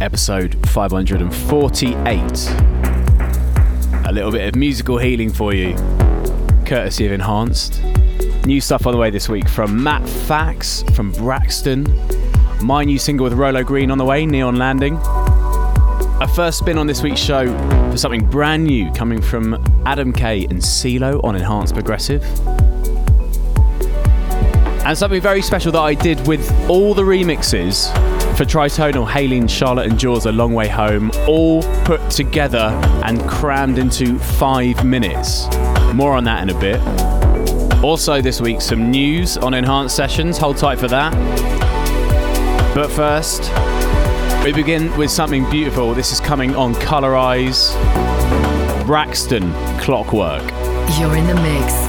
episode 548. A little bit of musical healing for you, courtesy of Enhanced. New stuff on the way this week from Matt Fax from Braxton. My new single with Rolo Green on the way, Neon Landing. A first spin on this week's show for something brand new coming from Adam K and CeeLo on Enhanced Progressive. And something very special that I did with all the remixes for Tritonal, HALIENE, Charlotte, and Jaws A Long Way Home, all put together and crammed into five minutes. More on that in a bit. Also, this week, some news on Enhanced Sessions. Hold tight for that. But first, we begin with something beautiful. This is coming on Colorize Braxton Clockwork. You're in the mix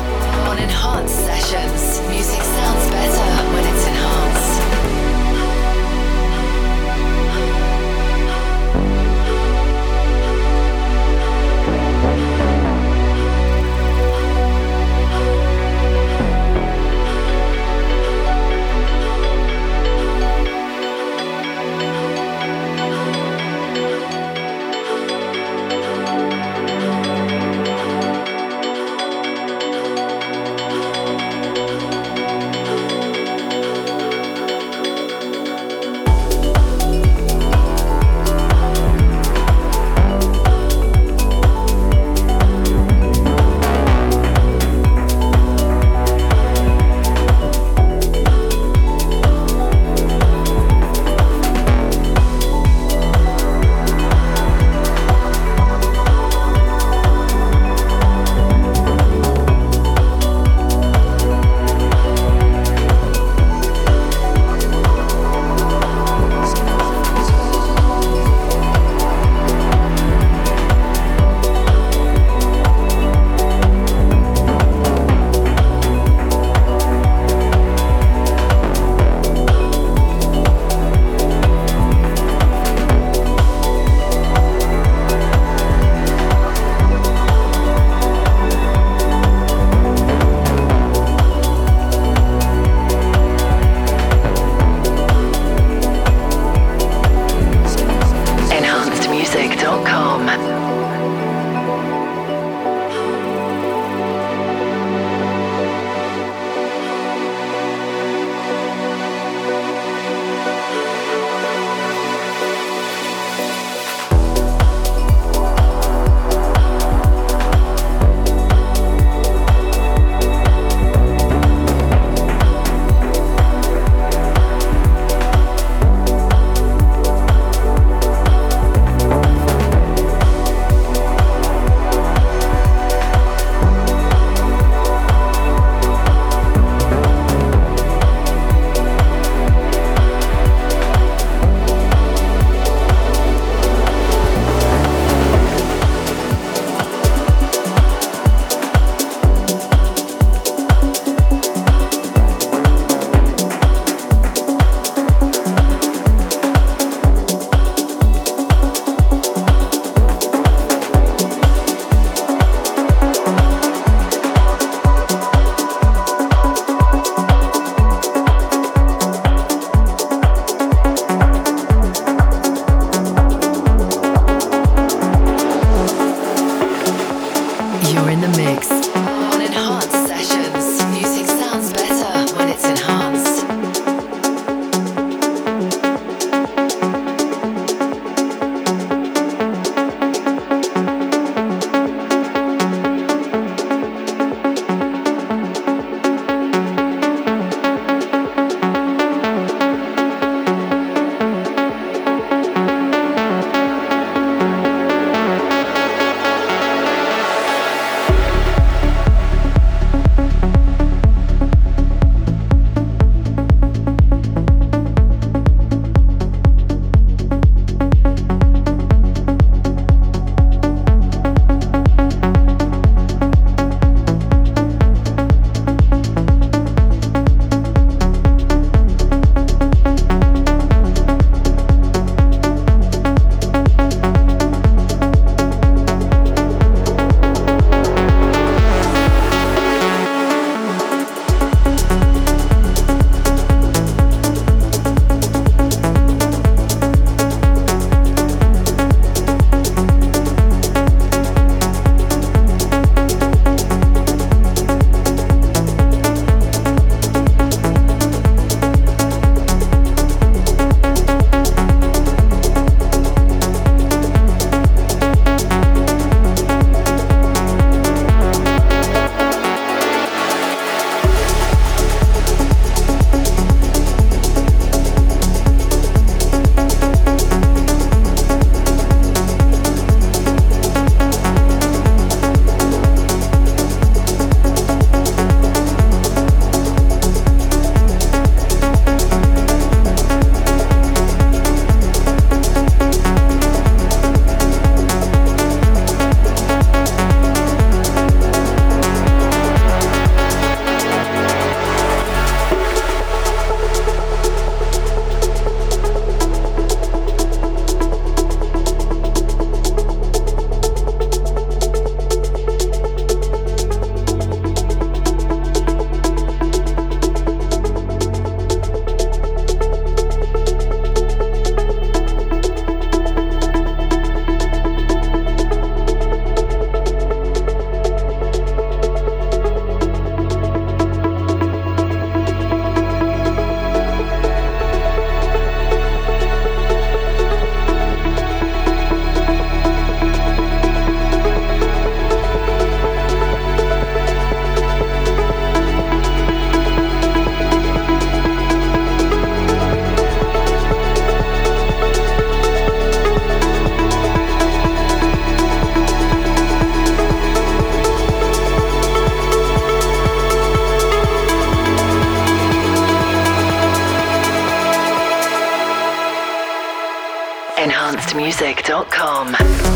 music.com.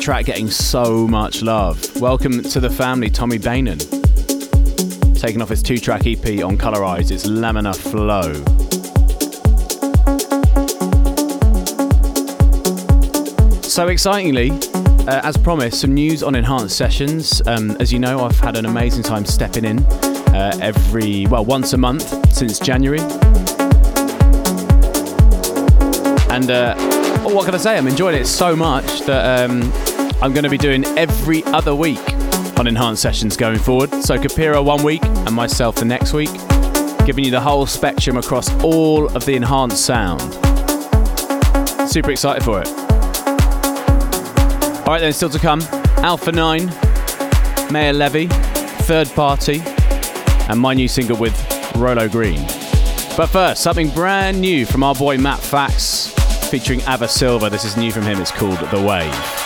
track getting so much love. Welcome to the family, Tommy Bainan. Taking off his two track EP on Colorize, it's Lamina Flow. So excitingly, uh, as promised, some news on Enhanced Sessions. Um, as you know, I've had an amazing time stepping in uh, every, well, once a month since January. And uh, oh, what can I say? I'm enjoying it so much that um, I'm going to be doing every other week on Enhanced Sessions going forward. So Kapira one week and myself the next week, giving you the whole spectrum across all of the enhanced sound. Super excited for it. All right, then, still to come Alpha 9, Maor Levi, Third Party, and my new single with Rolo Green. But first, something brand new from our boy Matt Fax featuring Ava Silva. This is new from him, it's called The Wave.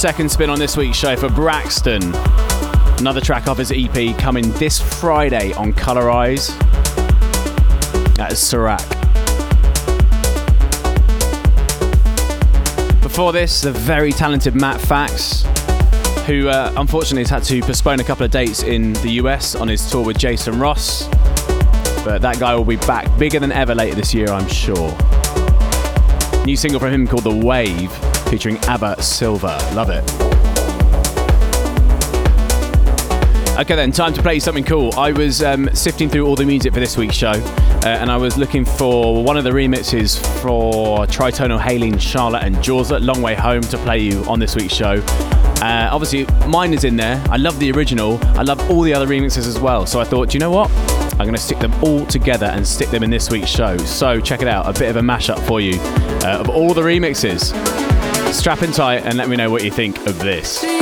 Second spin on this week's show for Braxton. Another track off his EP coming this Friday on Colorize. That is Serac. Before this, the very talented Matt Fax, who uh, unfortunately has had to postpone a couple of dates in the US on his tour with Jason Ross. But that guy will be back bigger than ever later this year, I'm sure. New single from him called The Wave, featuring Ava Silva. Love it. Okay, then, time to play something cool. I was um, sifting through all the music for this week's show, uh, and I was looking for one of the remixes for Tritonal Hailing, Charlotte, and Jorza, Long Way Home, to play you on this week's show. Uh, obviously, mine is in there. I love the original. I love all the other remixes as well. So I thought, you know what? I'm going to stick them all together and stick them in this week's show. So check it out, a bit of a mashup for you uh, of all the remixes. Strap in tight and let me know what you think of this.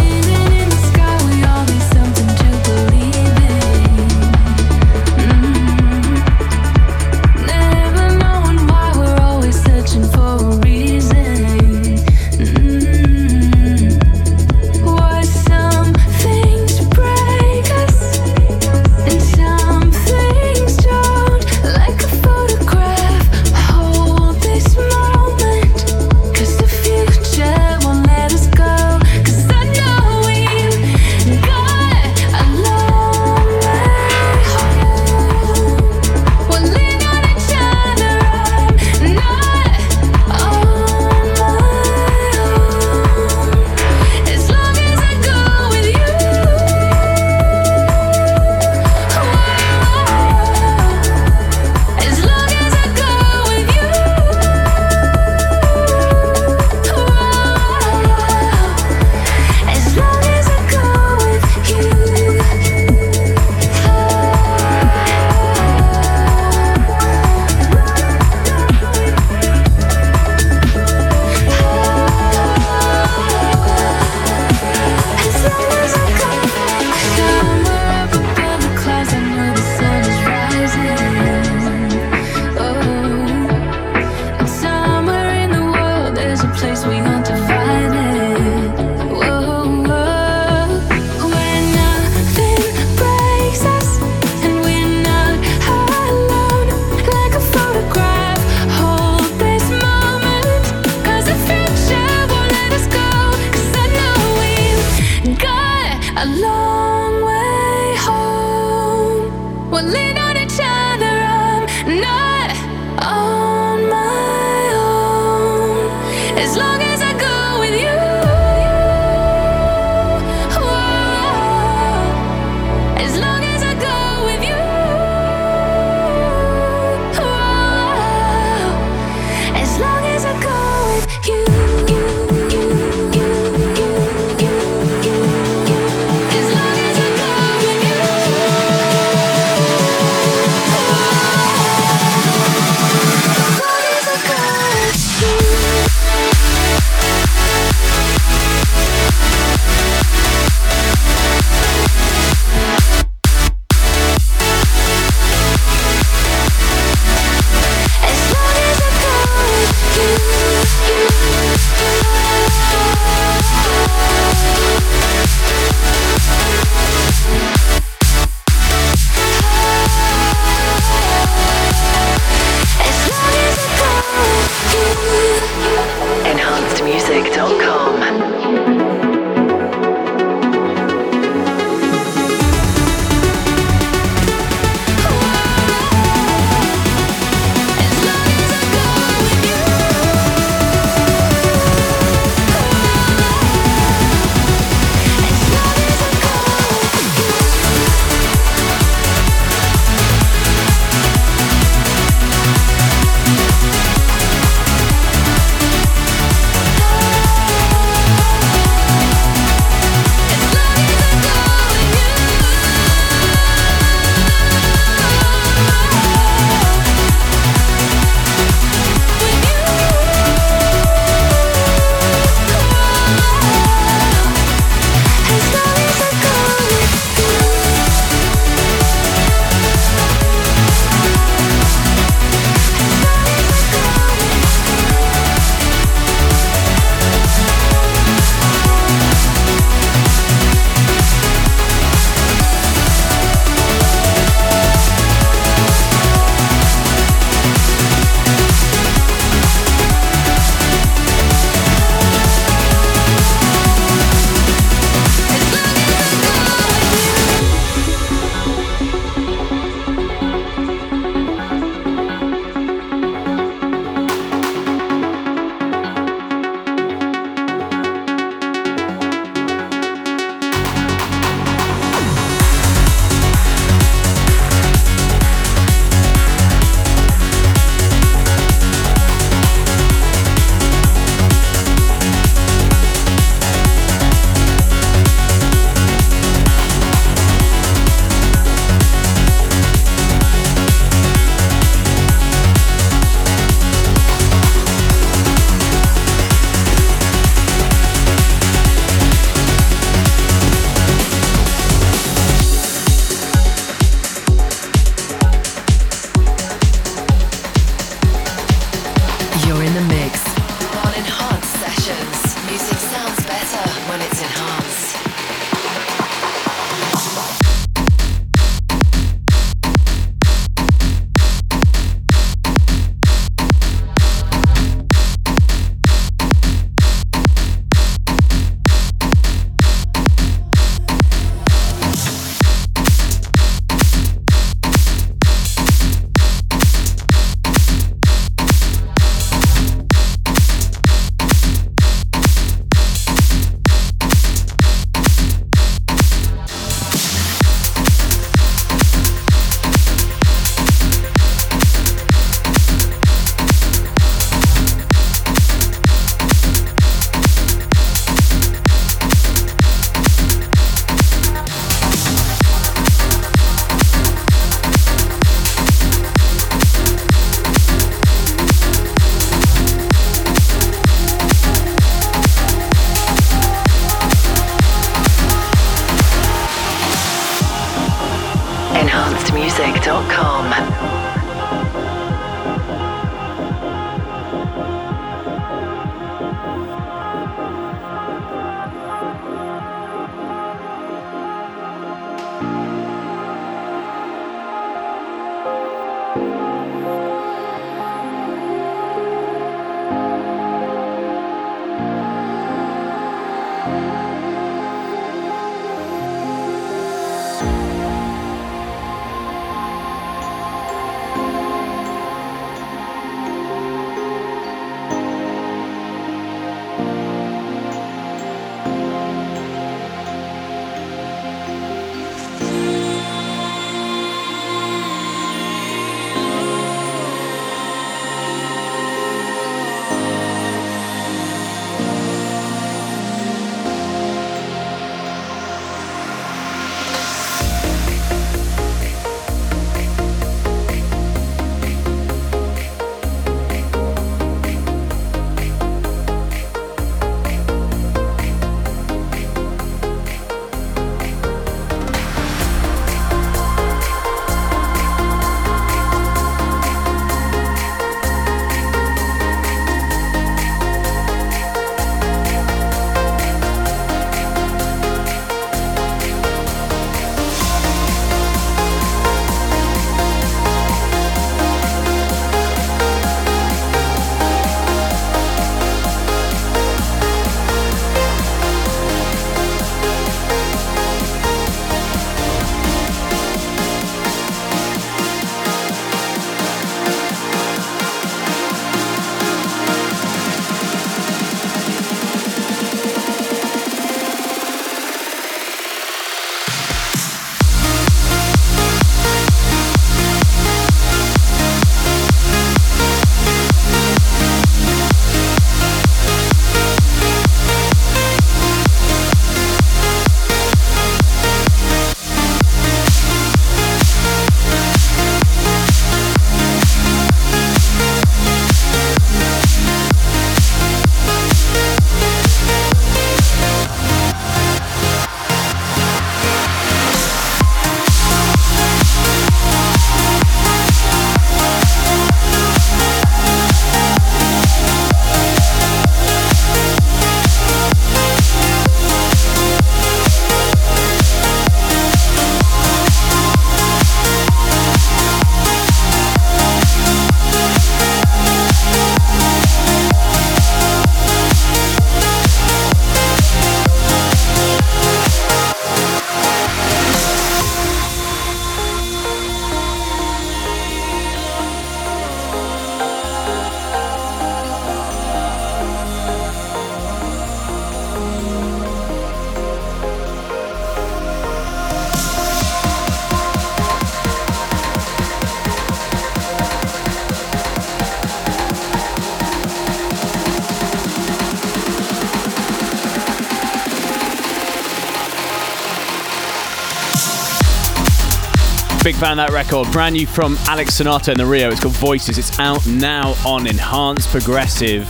Fan that record. Brand new from Alex Sonata and TheRio. It's called Voices. It's out now on Enhanced Progressive.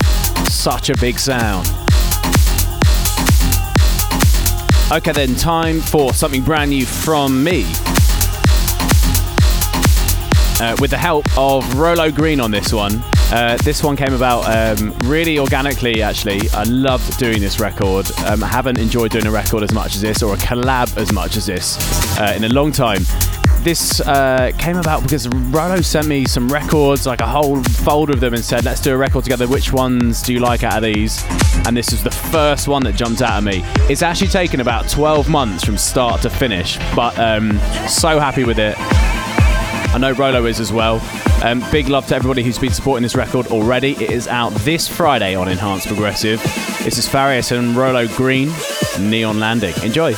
Such a big sound. Okay, then, time for something brand new from me. Uh, with the help of Rolo Green on this one. Uh, this one came about um, really organically, actually. I loved doing this record. Um, I haven't enjoyed doing a record as much as this, or a collab as much as this, uh, in a long time. This uh, came about because Rolo sent me some records, like a whole folder of them, and said, Let's do a record together. Which ones do you like out of these? And this was the first one that jumped out at me. It's actually taken about 12 months from start to finish, but um, so happy with it. I know Rolo is as well. Um, big love to everybody who's been supporting this record already. It is out this Friday on Enhanced Progressive. This is Farius and Rolo Green, Neon Landing. Enjoy.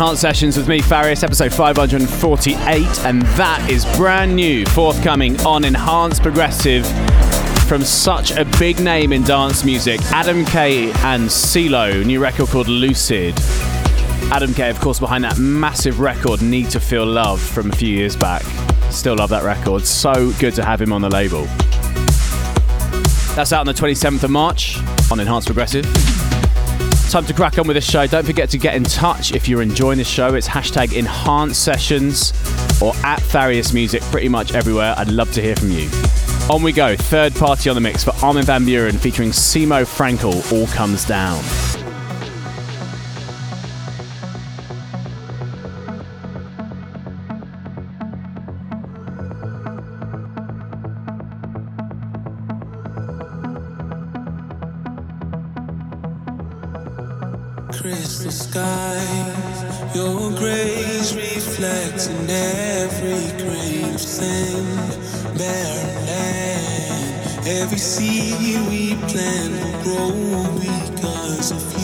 Enhanced Sessions with me, Farius, episode 548, and that is brand new, forthcoming on Enhanced Progressive from such a big name in dance music, Adam K and CeeLo, new record called Lucid. Adam K, of course, behind that massive record, Need to Feel Love, from a few years back. Still love that record. So good to have him on the label. That's out on the 27th of March on Enhanced Progressive. Time to crack on with the show. Don't forget to get in touch if you're enjoying the show. It's hashtag Enhanced Sessions or at Farius Music pretty much everywhere. I'd love to hear from you. On we go. Third party on the mix for Armin van Buuren featuring Cimo Fränkel. All comes down. Crystal skies. Your grace reflects in every of sand, barren land. Every seed we plant will grow because of you.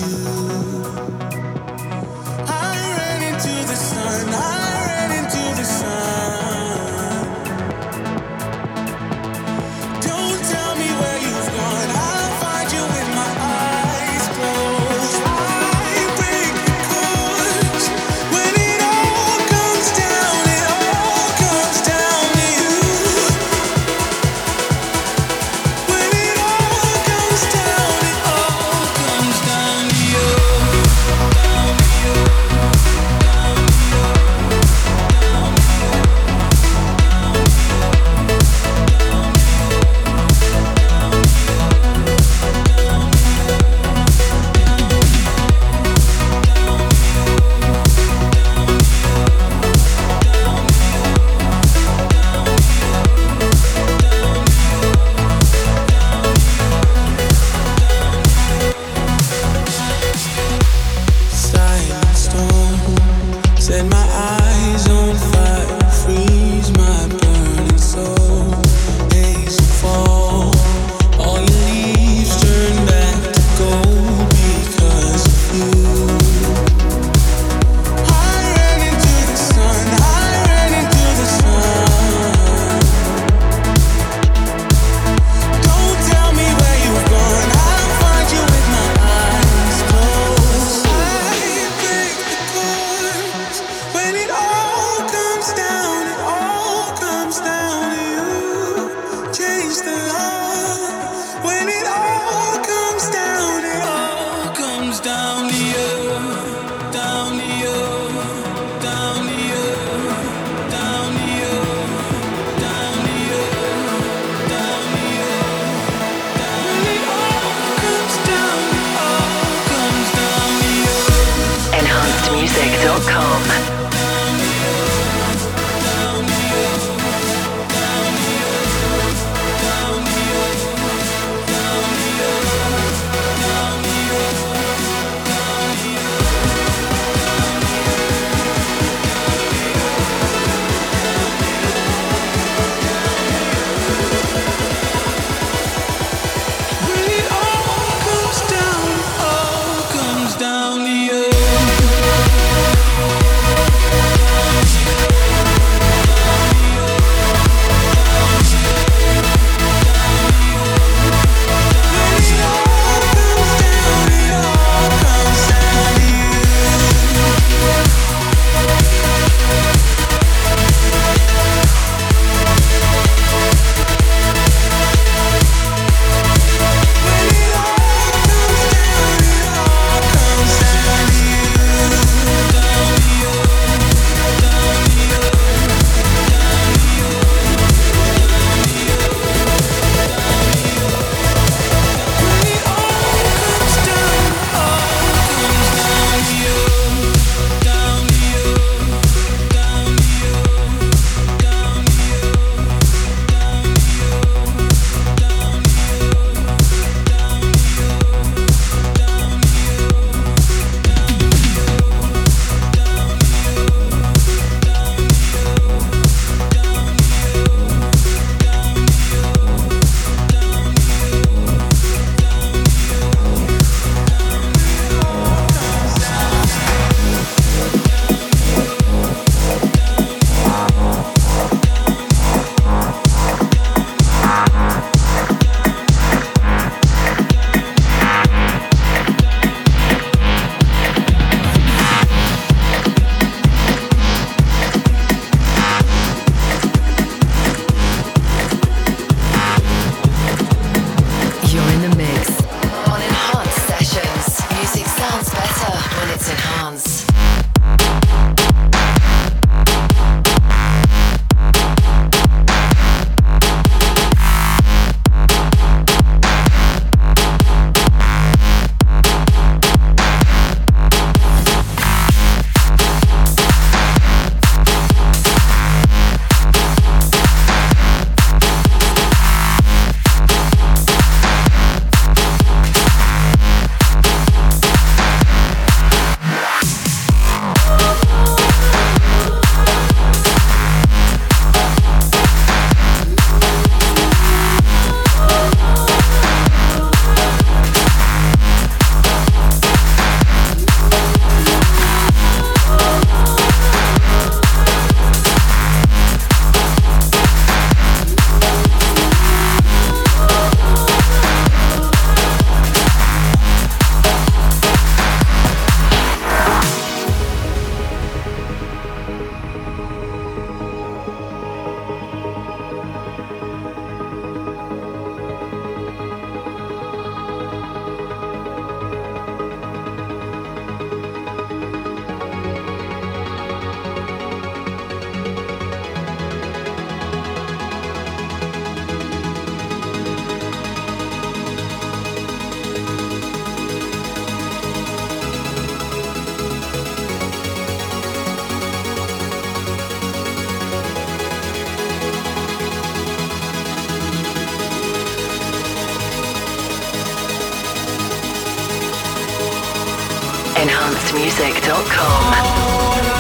Music.com.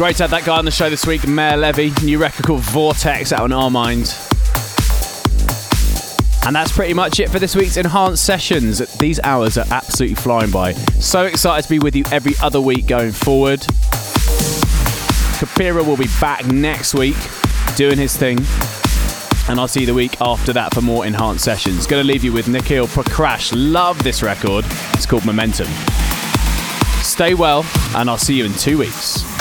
Great to have that guy on the show this week, Maor Levi. New record called Vortex out on Armind. And that's pretty much it for this week's Enhanced Sessions. These hours are absolutely flying by. So excited to be with you every other week going forward. Kapira will be back next week doing his thing. And I'll see you the week after that for more enhanced sessions. Gonna leave you with Nikhil Prakash. Love this record. It's called Momentum. Stay well, and I'll see you in two weeks.